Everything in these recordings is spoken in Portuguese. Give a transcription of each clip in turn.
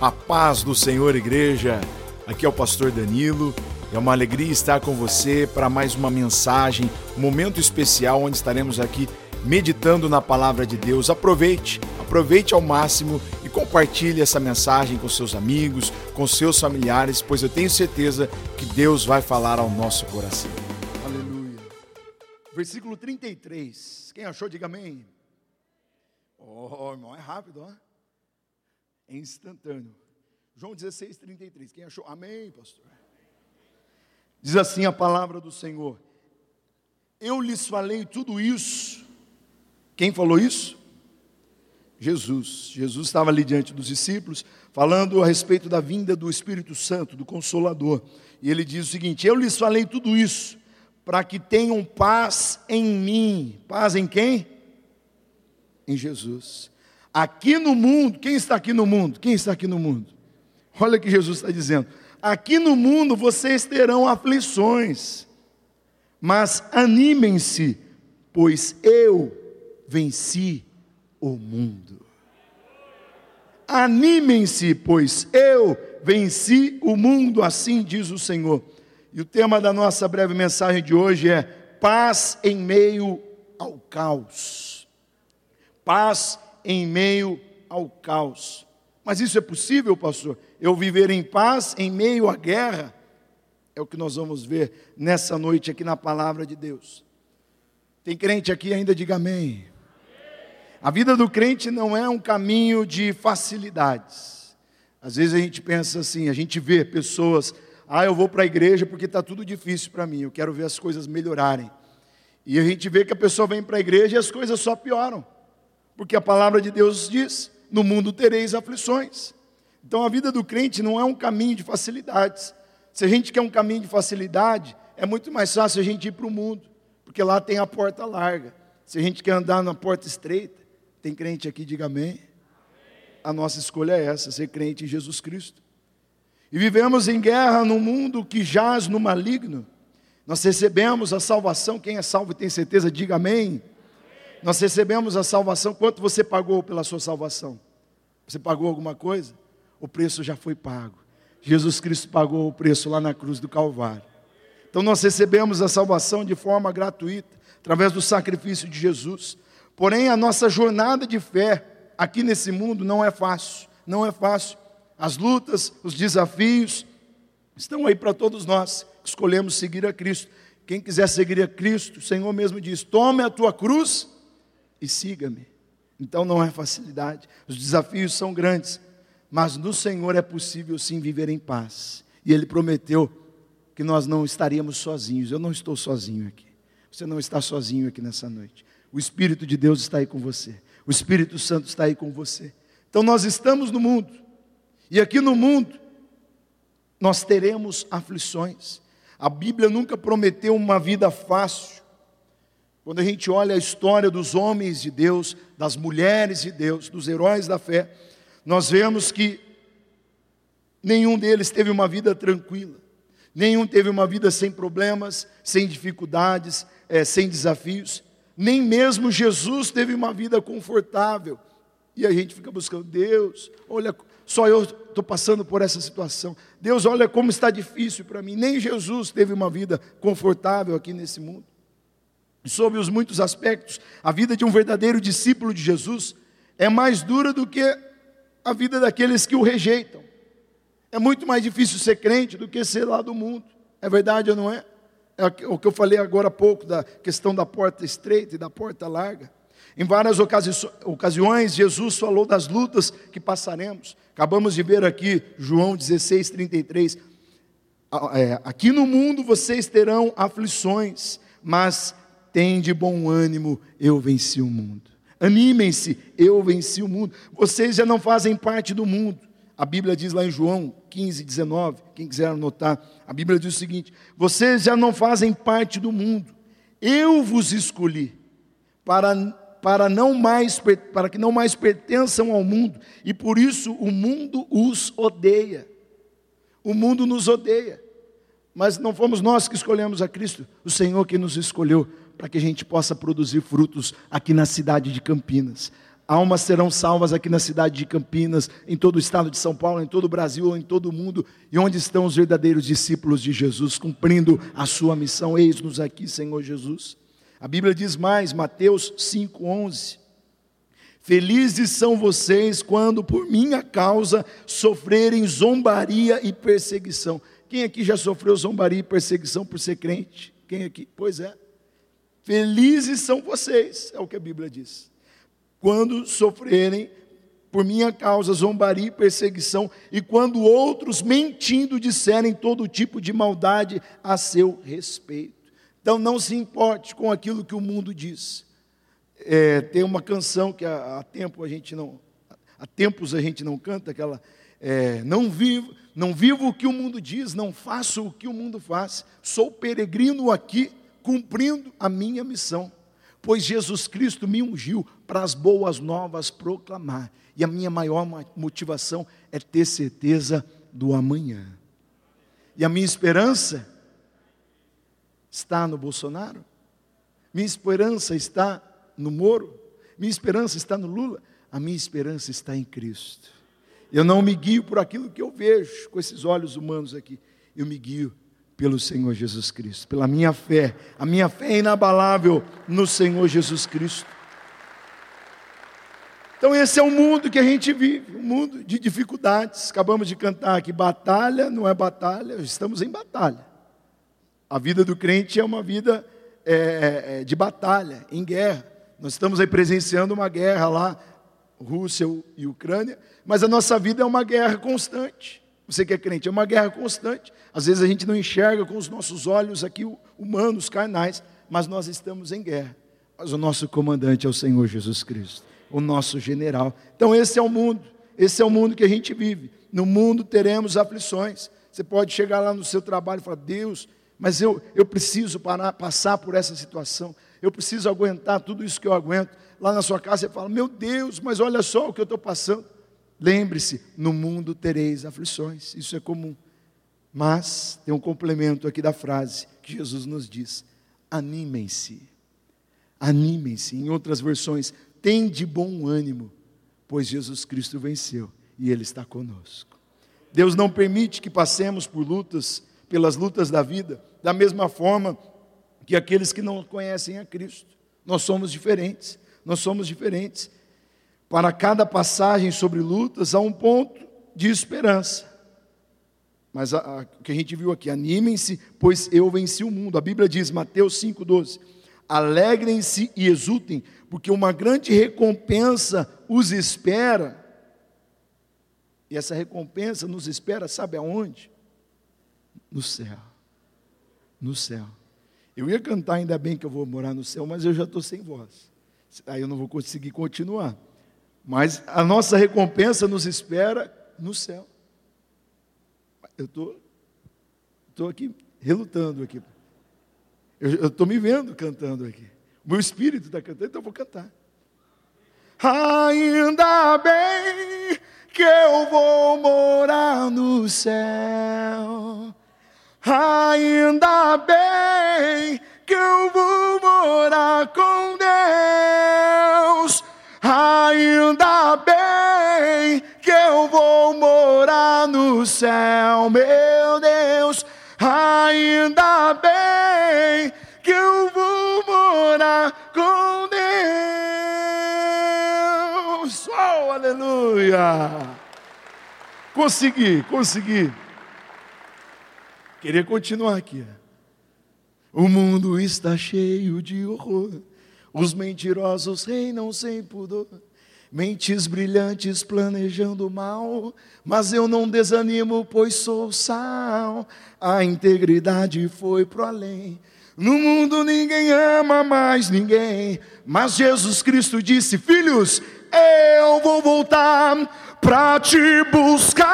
A paz do Senhor, igreja. Aqui é o pastor Danilo. É uma alegria estar com você para mais uma mensagem, um momento especial onde estaremos aqui meditando na palavra de Deus. Aproveite, aproveite ao máximo e compartilhe essa mensagem com seus amigos, com seus familiares, pois eu tenho certeza que Deus vai falar ao nosso coração. Aleluia. Versículo 33. Quem achou, diga amém. Oh, irmão, é rápido, ó. É instantâneo. João 16, 33. Quem achou? Amém, pastor. Diz assim a palavra do Senhor: Eu lhes falei tudo isso. Quem falou isso? Jesus. Jesus estava ali diante dos discípulos, falando a respeito da vinda do Espírito Santo, do Consolador. E ele diz o seguinte: Eu lhes falei tudo isso para que tenham paz em mim. Paz em quem? Em Jesus. Aqui no mundo, quem está aqui no mundo? Quem está aqui no mundo? Olha o que Jesus está dizendo. Aqui no mundo vocês terão aflições, mas animem-se, pois eu venci o mundo. Animem-se, pois eu venci o mundo, assim diz o Senhor. E o tema da nossa breve mensagem de hoje é paz em meio ao caos. Paz em meio ao caos. Mas isso é possível, pastor? Eu viver em paz em meio à guerra? É o que nós vamos ver nessa noite aqui na palavra de Deus. Tem crente aqui ainda, diga amém. A vida do crente não é um caminho de facilidades. Às vezes a gente pensa assim, a gente vê pessoas, ah, eu vou para a igreja porque está tudo difícil para mim, eu quero ver as coisas melhorarem. E a gente vê que a pessoa vem para a igreja e as coisas só pioram. Porque a palavra de Deus diz: no mundo tereis aflições. Então a vida do crente não é um caminho de facilidades. Se a gente quer um caminho de facilidade, é muito mais fácil a gente ir para o mundo, porque lá tem a porta larga. Se a gente quer andar na porta estreita, tem crente aqui, diga amém. A nossa escolha é essa, ser crente em Jesus Cristo. E vivemos em guerra num mundo que jaz no maligno. Nós recebemos a salvação, quem é salvo tem certeza, diga amém. Nós recebemos a salvação. Quanto você pagou pela sua salvação? Você pagou alguma coisa? O preço já foi pago. Jesus Cristo pagou o preço lá na cruz do Calvário. Então nós recebemos a salvação de forma gratuita, através do sacrifício de Jesus. Porém, a nossa jornada de fé aqui nesse mundo não é fácil. Não é fácil. As lutas, os desafios estão aí para todos nós que escolhemos seguir a Cristo. Quem quiser seguir a Cristo, o Senhor mesmo diz: tome a tua cruz e siga-me. Então não é facilidade, os desafios são grandes, mas no Senhor é possível sim viver em paz. E Ele prometeu que nós não estaríamos sozinhos. Eu não estou sozinho aqui. Você não está sozinho aqui nessa noite. O Espírito de Deus está aí com você. O Espírito Santo está aí com você. Então nós estamos no mundo. E aqui no mundo nós teremos aflições. A Bíblia nunca prometeu uma vida fácil. Quando a gente olha a história dos homens de Deus, das mulheres de Deus, dos heróis da fé, nós vemos que nenhum deles teve uma vida tranquila, nenhum teve uma vida sem problemas, sem dificuldades, é, sem desafios, nem mesmo Jesus teve uma vida confortável. E a gente fica buscando, Deus, olha, só eu estou passando por essa situação. Deus, olha como está difícil para mim. Nem Jesus teve uma vida confortável aqui nesse mundo sobre os muitos aspectos, a vida de um verdadeiro discípulo de Jesus é mais dura do que a vida daqueles que o rejeitam. É muito mais difícil ser crente do que ser lá do mundo. É verdade ou não é? É o que eu falei agora há pouco da questão da porta estreita e da porta larga. Em várias ocasiões, Jesus falou das lutas que passaremos. Acabamos de ver aqui João 16, 33. É, aqui no mundo vocês terão aflições, mas tem de bom ânimo, eu venci o mundo. Animem-se, eu venci o mundo. Vocês já não fazem parte do mundo. A Bíblia diz lá em João 15, 19, quem quiser anotar, a Bíblia diz o seguinte: vocês já não fazem parte do mundo. Eu vos escolhi para, para, não mais, para que não mais pertençam ao mundo, e por isso o mundo os odeia. O mundo nos odeia. Mas não fomos nós que escolhemos a Cristo, o Senhor que nos escolheu para que a gente possa produzir frutos aqui na cidade de Campinas. Almas serão salvas aqui na cidade de Campinas, em todo o estado de São Paulo, em todo o Brasil, em todo o mundo, e onde estão os verdadeiros discípulos de Jesus, cumprindo a sua missão. Eis-nos aqui, Senhor Jesus. A Bíblia diz mais, Mateus 5,11. Felizes são vocês quando por minha causa sofrerem zombaria e perseguição. Quem aqui já sofreu zombaria e perseguição por ser crente? Quem aqui? Pois é. Felizes são vocês, é o que a Bíblia diz. Quando sofrerem por minha causa zombaria e perseguição, e quando outros mentindo disserem todo tipo de maldade a seu respeito. Então não se importe com aquilo que o mundo diz. É, tem uma canção que há, há, tempo a gente não, há tempos a gente não canta, aquela é, não vivo, não vivo o que o mundo diz, não faço o que o mundo faz, sou peregrino aqui, cumprindo a minha missão, pois Jesus Cristo me ungiu para as boas novas proclamar, e a minha maior motivação é ter certeza do amanhã. E a minha esperança está no Bolsonaro? Minha esperança está no Moro, minha esperança está no Lula, a minha esperança está em Cristo. Eu não me guio por aquilo que eu vejo com esses olhos humanos aqui, eu me guio pelo Senhor Jesus Cristo, pela minha fé. A minha fé é inabalável no Senhor Jesus Cristo. Então, esse é o mundo que a gente vive, um mundo de dificuldades. Acabamos de cantar aqui: batalha não é batalha, estamos em batalha. A vida do crente é uma vida é, é de batalha, em guerra. Nós estamos aí presenciando uma guerra lá, Rússia e Ucrânia, mas a nossa vida é uma guerra constante. Você que é crente, é uma guerra constante. Às vezes a gente não enxerga com os nossos olhos aqui humanos, carnais, mas nós estamos em guerra. Mas o nosso comandante é o Senhor Jesus Cristo, o nosso general. Então esse é o mundo, esse é o mundo que a gente vive. No mundo teremos aflições. Você pode chegar lá no seu trabalho e falar: Deus, mas eu, eu preciso parar, passar por essa situação eu preciso aguentar tudo isso que eu aguento. Lá na sua casa você fala: Meu Deus, mas olha só o que eu estou passando. Lembre-se: no mundo tereis aflições, isso é comum. Mas tem um complemento aqui da frase que Jesus nos diz: animem-se, animem-se. Em outras versões, tem de bom ânimo, pois Jesus Cristo venceu e Ele está conosco. Deus não permite que passemos por lutas, pelas lutas da vida, da mesma forma que aqueles que não conhecem a Cristo. Nós somos diferentes, nós somos diferentes. Para cada passagem sobre lutas, há um ponto de esperança. Mas o que a gente viu aqui, animem-se, pois eu venci o mundo. A Bíblia diz, Mateus 5,12: Alegrem-se e exultem, porque uma grande recompensa os espera. E essa recompensa nos espera, sabe aonde? No céu. No céu. Eu ia cantar, ainda bem que eu vou morar no céu, mas eu já estou sem voz. Aí eu não vou conseguir continuar. Mas a nossa recompensa nos espera no céu. Eu estou tô, aqui relutando aqui. Eu estou me vendo cantando aqui. O meu espírito está cantando, então eu vou cantar. Ainda bem que eu vou morar no céu. Ainda bem que eu vou morar com Deus. Morar no céu, meu Deus. Ainda bem que eu vou morar com Deus. Oh, aleluia! Consegui, consegui. Queria continuar aqui. O mundo está cheio de horror. Os mentirosos reinam sem pudor. Mentes brilhantes planejando mal, mas eu não desanimo, pois sou sal. A integridade foi pro além. No mundo ninguém ama mais ninguém, mas Jesus Cristo disse: Filhos, eu vou voltar para te buscar.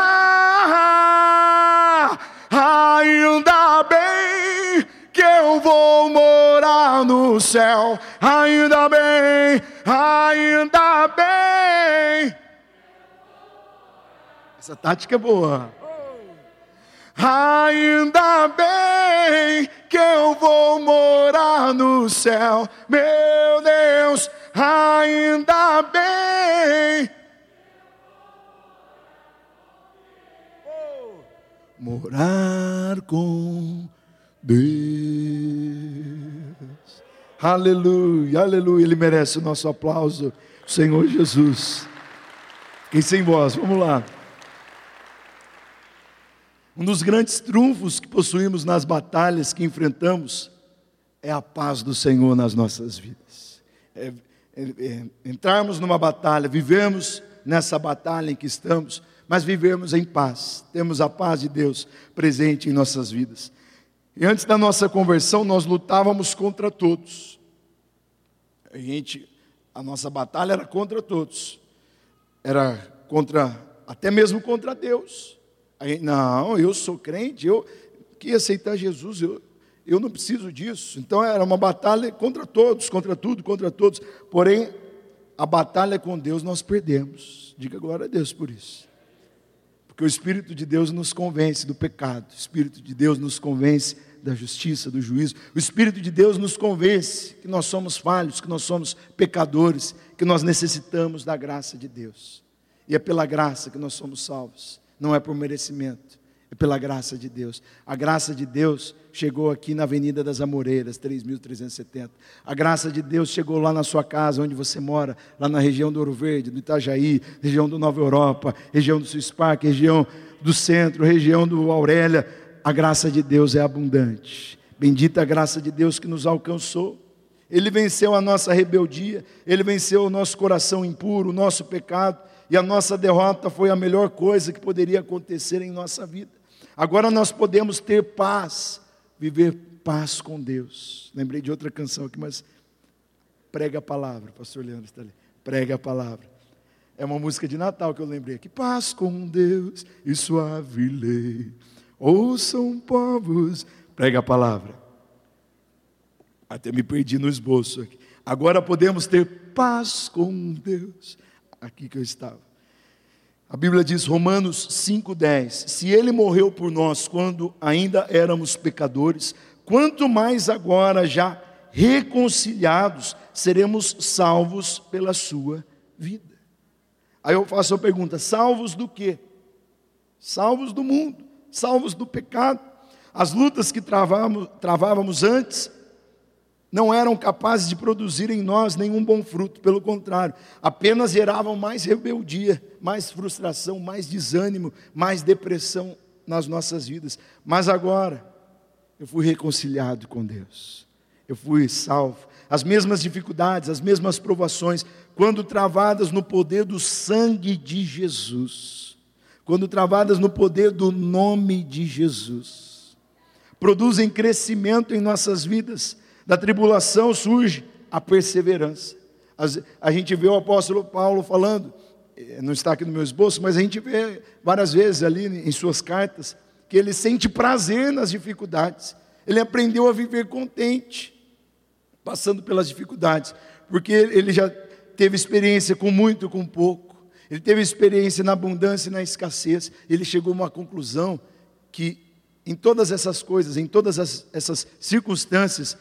Ainda bem que eu vou morar no céu. Ainda bem, ainda bem. Essa tática é boa. Ainda bem que eu vou morar no céu, meu Deus. ainda bem. Morar com Deus. Aleluia, aleluia. Ele merece o nosso aplauso, Senhor Jesus. Fiquei sem voz, vamos lá. Um dos grandes trunfos que possuímos nas batalhas que enfrentamos é a paz do Senhor nas nossas vidas. É, é, é, entrarmos numa batalha, vivemos nessa batalha em que estamos, mas vivemos em paz, temos a paz de Deus presente em nossas vidas. E antes da nossa conversão, nós lutávamos contra todos. A gente, a nossa batalha era contra todos. Era contra, até mesmo contra Deus. Aí, não, eu sou crente, eu que aceitar Jesus, eu, eu não preciso disso. Então era uma batalha contra todos, contra tudo, contra todos. Porém, a batalha com Deus nós perdemos. Diga glória a Deus por isso. Porque o Espírito de Deus nos convence do pecado, o Espírito de Deus nos convence da justiça, do juízo. O Espírito de Deus nos convence que nós somos falhos, que nós somos pecadores, que nós necessitamos da graça de Deus. E é pela graça que nós somos salvos não é por merecimento, é pela graça de Deus. A graça de Deus chegou aqui na Avenida das Amoreiras, 3.370. A graça de Deus chegou lá na sua casa, onde você mora, lá na região do Ouro Verde, do Itajaí, região do Nova Europa, região do Swiss Park, região do Centro, região do Aurélia. A graça de Deus é abundante. Bendita a graça de Deus que nos alcançou. Ele venceu a nossa rebeldia, ele venceu o nosso coração impuro, o nosso pecado e a nossa derrota foi a melhor coisa que poderia acontecer em nossa vida. Agora nós podemos ter paz, viver paz com Deus. Lembrei de outra canção aqui, mas prega a palavra, pastor Leandro está ali. Prega a palavra. É uma música de Natal que eu lembrei aqui. Paz com Deus e suave lei. Ouçam povos. Prega a palavra. Até me perdi no esboço aqui. Agora podemos ter paz com Deus aqui que eu estava. A Bíblia diz, Romanos 5,10: Se ele morreu por nós quando ainda éramos pecadores, quanto mais agora, já reconciliados, seremos salvos pela sua vida. Aí eu faço a pergunta: salvos do quê? Salvos do mundo, salvos do pecado. As lutas que travávamos, travávamos antes não eram capazes de produzir em nós nenhum bom fruto, pelo contrário, apenas geravam mais rebeldia, mais frustração, mais desânimo, mais depressão nas nossas vidas. Mas agora, eu fui reconciliado com Deus, eu fui salvo. As mesmas dificuldades, as mesmas provações, quando travadas no poder do sangue de Jesus, quando travadas no poder do nome de Jesus, produzem crescimento em nossas vidas da tribulação surge a perseverança. A gente vê o apóstolo Paulo falando, eh, não está aqui no meu esboço, mas a gente vê várias vezes ali em suas cartas, que ele sente prazer nas dificuldades. Ele aprendeu a viver contente, passando pelas dificuldades, porque ele já teve experiência com muito, com pouco. Ele teve experiência na abundância e na escassez. Ele chegou a uma conclusão que em todas essas coisas, em todas essas circunstâncias,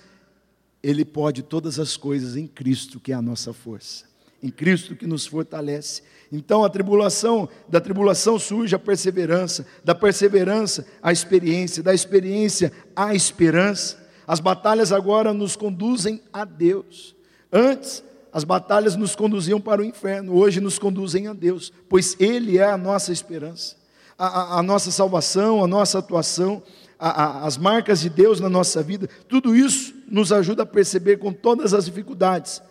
ele pode todas as coisas em Cristo, que é a nossa força. Em Cristo que nos fortalece. Então a tribulação, da tribulação surge a perseverança, da perseverança a experiência, da experiência a esperança. As batalhas agora nos conduzem a Deus. Antes, as batalhas nos conduziam para o inferno, hoje nos conduzem a Deus, pois Ele é a nossa esperança, a, a, a nossa salvação, a nossa atuação a, as marcas de Deus na nossa vida, tudo isso nos ajuda a perceber com todas as dificuldades,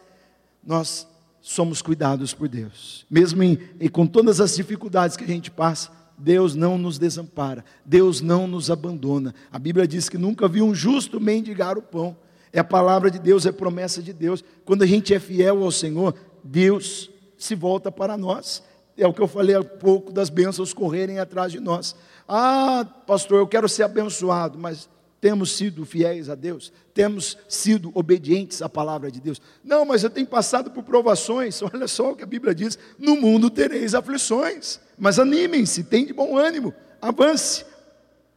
nós somos cuidados por Deus, mesmo em, e com todas as dificuldades que a gente passa, Deus não nos desampara, Deus não nos abandona. A Bíblia diz que nunca viu um justo mendigar o pão. É a palavra de Deus, é a promessa de Deus. Quando a gente é fiel ao Senhor, Deus se volta para nós. É o que eu falei há pouco das bênçãos correrem atrás de nós. Ah, pastor, eu quero ser abençoado, mas temos sido fiéis a Deus, temos sido obedientes à palavra de Deus. Não, mas eu tenho passado por provações. Olha só o que a Bíblia diz: no mundo tereis aflições, mas animem-se, tem de bom ânimo, avance,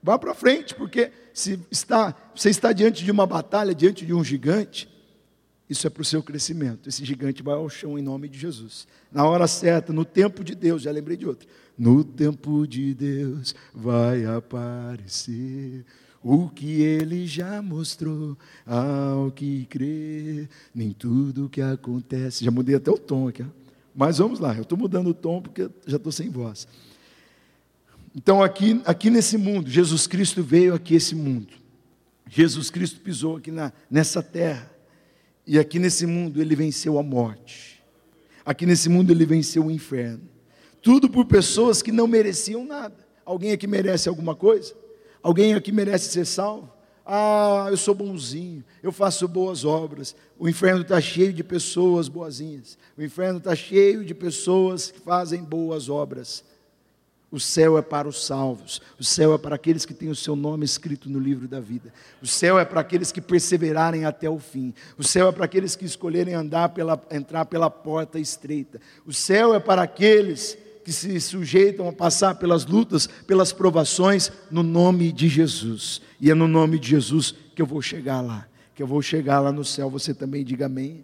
vá para frente, porque se está, você está diante de uma batalha, diante de um gigante, Isso é para o seu crescimento. Esse gigante vai ao chão em nome de Jesus. Na hora certa, no tempo de Deus, já lembrei de outra. No tempo de Deus vai aparecer o que ele já mostrou ao que crê. Nem tudo que acontece. Já mudei até o tom aqui. Mas vamos lá, eu estou mudando o tom porque já estou sem voz. Então, aqui, aqui nesse mundo, Jesus Cristo veio aqui esse mundo. Jesus Cristo pisou aqui na, nessa terra. E aqui nesse mundo ele venceu a morte. Aqui nesse mundo ele venceu o inferno. Tudo por pessoas que não mereciam nada. Alguém aqui merece alguma coisa? Alguém aqui merece ser salvo? Ah, eu sou bonzinho, eu faço boas obras. O inferno está cheio de pessoas boazinhas. O inferno está cheio de pessoas que fazem boas obras. O céu é para os salvos, o céu é para aqueles que têm o seu nome escrito no livro da vida, o céu é para aqueles que perseverarem até o fim, o céu é para aqueles que escolherem andar pela, entrar pela porta estreita, o céu é para aqueles que se sujeitam a passar pelas lutas, pelas provações, no nome de Jesus, e é no nome de Jesus que eu vou chegar lá, que eu vou chegar lá no céu, você também diga amém.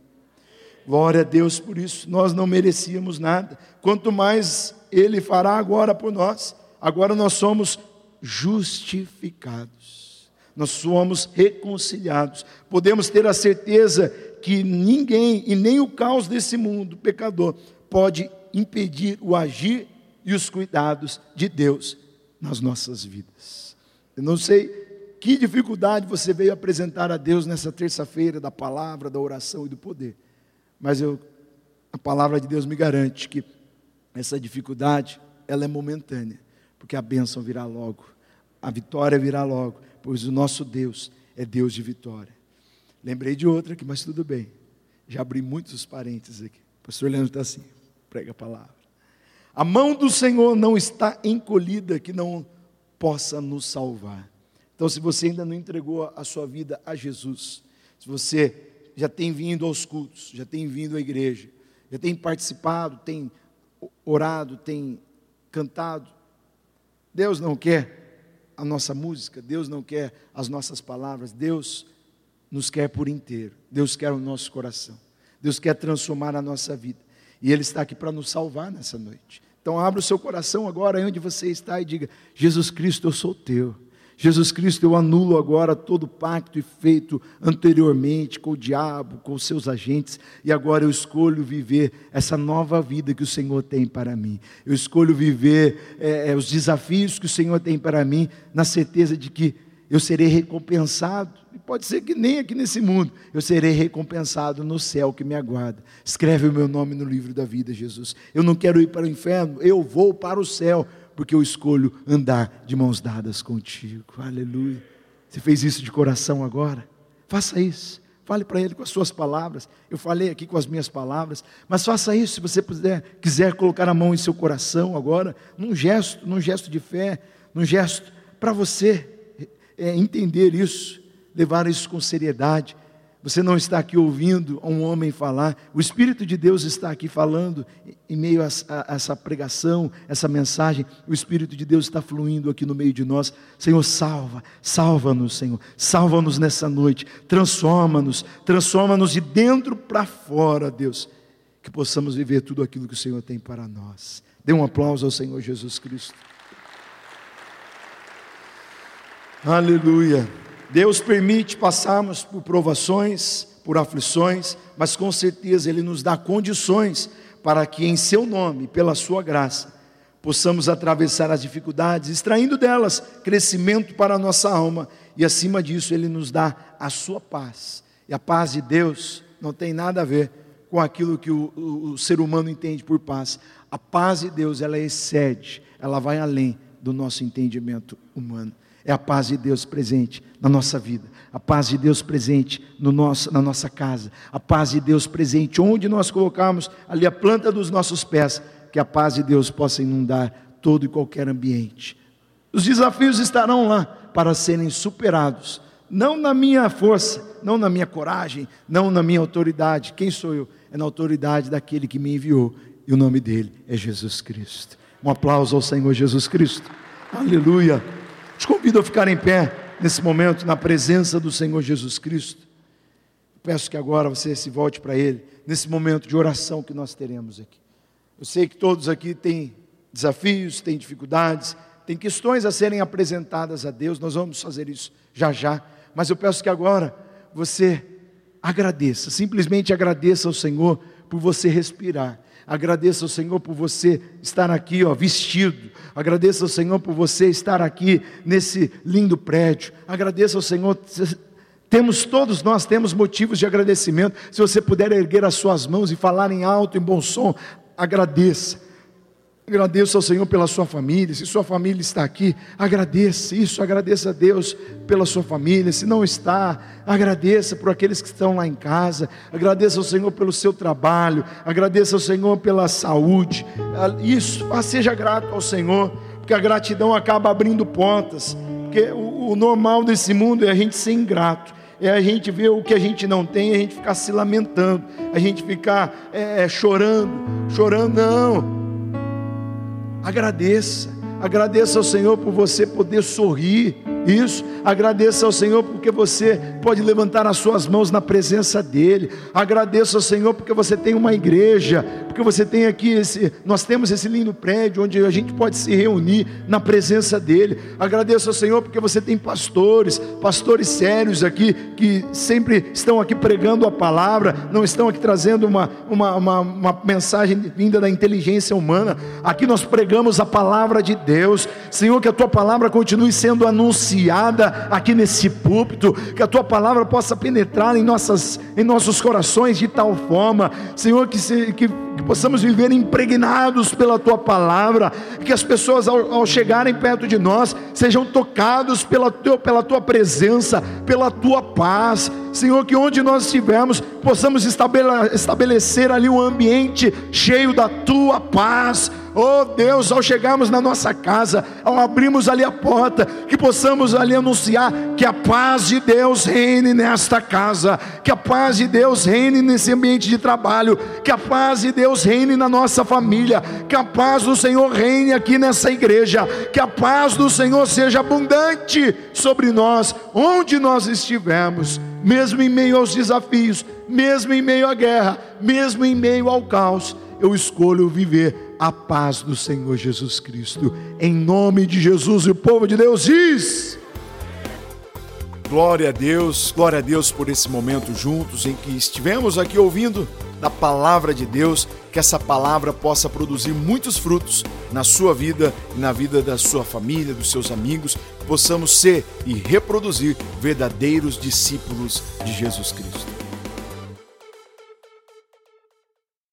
Glória a Deus por isso, nós não merecíamos nada, quanto mais ele fará agora por nós. Agora nós somos justificados, nós somos reconciliados. Podemos ter a certeza que ninguém e nem o caos desse mundo pecador pode impedir o agir e os cuidados de Deus nas nossas vidas. Eu não sei que dificuldade você veio apresentar a Deus nessa terça-feira da palavra, da oração e do poder, mas eu, a palavra de Deus me garante que essa dificuldade, ela é momentânea, porque a bênção virá logo, a vitória virá logo, pois o nosso Deus é Deus de vitória. Lembrei de outra aqui, mas tudo bem. Já abri muitos parênteses aqui. O pastor Leandro está assim, prega a palavra. A mão do Senhor não está encolhida que não possa nos salvar. Então, se você ainda não entregou a sua vida a Jesus, se você já tem vindo aos cultos, já tem vindo à igreja, já tem participado, tem orado, tem cantado. Deus não quer a nossa música, Deus não quer as nossas palavras, Deus nos quer por inteiro, Deus quer o nosso coração, Deus quer transformar a nossa vida, e Ele está aqui para nos salvar nessa noite. Então, abra o seu coração agora, onde você está, e diga: Jesus Cristo, eu sou teu. Jesus Cristo, eu anulo agora todo pacto feito anteriormente com o diabo, com os seus agentes, e agora eu escolho viver essa nova vida que o Senhor tem para mim. Eu escolho viver é, os desafios que o Senhor tem para mim, na certeza de que eu serei recompensado. E pode ser que nem aqui nesse mundo, eu serei recompensado no céu que me aguarda. Escreve o meu nome no livro da vida, Jesus. Eu não quero ir para o inferno, eu vou para o céu porque eu escolho andar de mãos dadas contigo. Aleluia. Você fez isso de coração agora? Faça isso. Fale para ele com as suas palavras. Eu falei aqui com as minhas palavras, mas faça isso se você puder, quiser colocar a mão em seu coração agora, num gesto, num gesto de fé, num gesto para você é, entender isso, levar isso com seriedade você não está aqui ouvindo um homem falar, o Espírito de Deus está aqui falando em meio a, a, a, essa pregação, essa mensagem. O Espírito de Deus está fluindo aqui no meio de nós. Senhor, salva, salva-nos, Senhor, salva-nos nessa noite, transforma-nos, transforma-nos de dentro para fora, Deus, que possamos viver tudo aquilo que o Senhor tem para nós. Dê um aplauso ao Senhor Jesus Cristo. Aleluia. Deus permite passarmos por provações, por aflições, mas com certeza Ele nos dá condições para que, em Seu nome, pela Sua graça, possamos atravessar as dificuldades, extraindo delas crescimento para a nossa alma, e acima disso, Ele nos dá a Sua paz. E a paz de Deus não tem nada a ver com aquilo que o, o, o ser humano entende por paz. A paz de Deus, ela excede, ela vai além do nosso entendimento humano. É a paz de Deus presente na nossa vida, a paz de Deus presente no nosso, na nossa casa, a paz de Deus presente onde nós colocarmos ali a planta dos nossos pés, que a paz de Deus possa inundar todo e qualquer ambiente. Os desafios estarão lá para serem superados, não na minha força, não na minha coragem, não na minha autoridade. Quem sou eu? É na autoridade daquele que me enviou, e o nome dele é Jesus Cristo. Um aplauso ao Senhor Jesus Cristo. Aleluia. Convido a ficar em pé nesse momento, na presença do Senhor Jesus Cristo. peço que agora você se volte para Ele, nesse momento de oração que nós teremos aqui. Eu sei que todos aqui têm desafios, têm dificuldades, têm questões a serem apresentadas a Deus, nós vamos fazer isso já já, mas eu peço que agora você agradeça, simplesmente agradeça ao Senhor por você respirar. Agradeça ao Senhor por você estar aqui, ó, vestido. Agradeça ao Senhor por você estar aqui nesse lindo prédio. Agradeça ao Senhor temos todos nós temos motivos de agradecimento. Se você puder erguer as suas mãos e falar em alto, em bom som, agradeça. Agradeça ao Senhor pela sua família. Se sua família está aqui, agradeça isso, agradeça a Deus pela sua família. Se não está, agradeça por aqueles que estão lá em casa. Agradeça ao Senhor pelo seu trabalho. Agradeça ao Senhor pela saúde. Isso, seja grato ao Senhor, porque a gratidão acaba abrindo portas. Porque o, o normal desse mundo é a gente ser ingrato é a gente ver o que a gente não tem, a gente ficar se lamentando, a gente ficar é, é chorando, chorando, não. Agradeça, agradeça ao Senhor por você poder sorrir, isso, agradeça ao Senhor porque você pode levantar as suas mãos na presença dEle. Agradeça ao Senhor porque você tem uma igreja, porque você tem aqui esse, nós temos esse lindo prédio onde a gente pode se reunir na presença dEle. Agradeça ao Senhor porque você tem pastores, pastores sérios aqui, que sempre estão aqui pregando a palavra, não estão aqui trazendo uma, uma, uma, uma mensagem vinda da inteligência humana. Aqui nós pregamos a palavra de Deus. Senhor, que a tua palavra continue sendo anunciada aqui nesse púlpito, que a tua palavra possa penetrar em, nossas, em nossos corações de tal forma, Senhor, que, se, que, que possamos viver impregnados pela tua palavra, que as pessoas ao, ao chegarem perto de nós sejam tocados pela, teu, pela tua presença, pela tua paz, Senhor, que onde nós estivermos, possamos estabelecer ali um ambiente cheio da tua paz, Oh Deus, ao chegarmos na nossa casa, ao abrirmos ali a porta, que possamos ali anunciar que a paz de Deus reine nesta casa, que a paz de Deus reine nesse ambiente de trabalho, que a paz de Deus reine na nossa família, que a paz do Senhor reine aqui nessa igreja, que a paz do Senhor seja abundante sobre nós, onde nós estivermos, mesmo em meio aos desafios, mesmo em meio à guerra, mesmo em meio ao caos, eu escolho viver a paz do Senhor Jesus Cristo. Em nome de Jesus, e o povo de Deus diz. Glória a Deus, glória a Deus por esse momento juntos em que estivemos aqui ouvindo da palavra de Deus, que essa palavra possa produzir muitos frutos na sua vida e na vida da sua família, dos seus amigos, possamos ser e reproduzir verdadeiros discípulos de Jesus Cristo.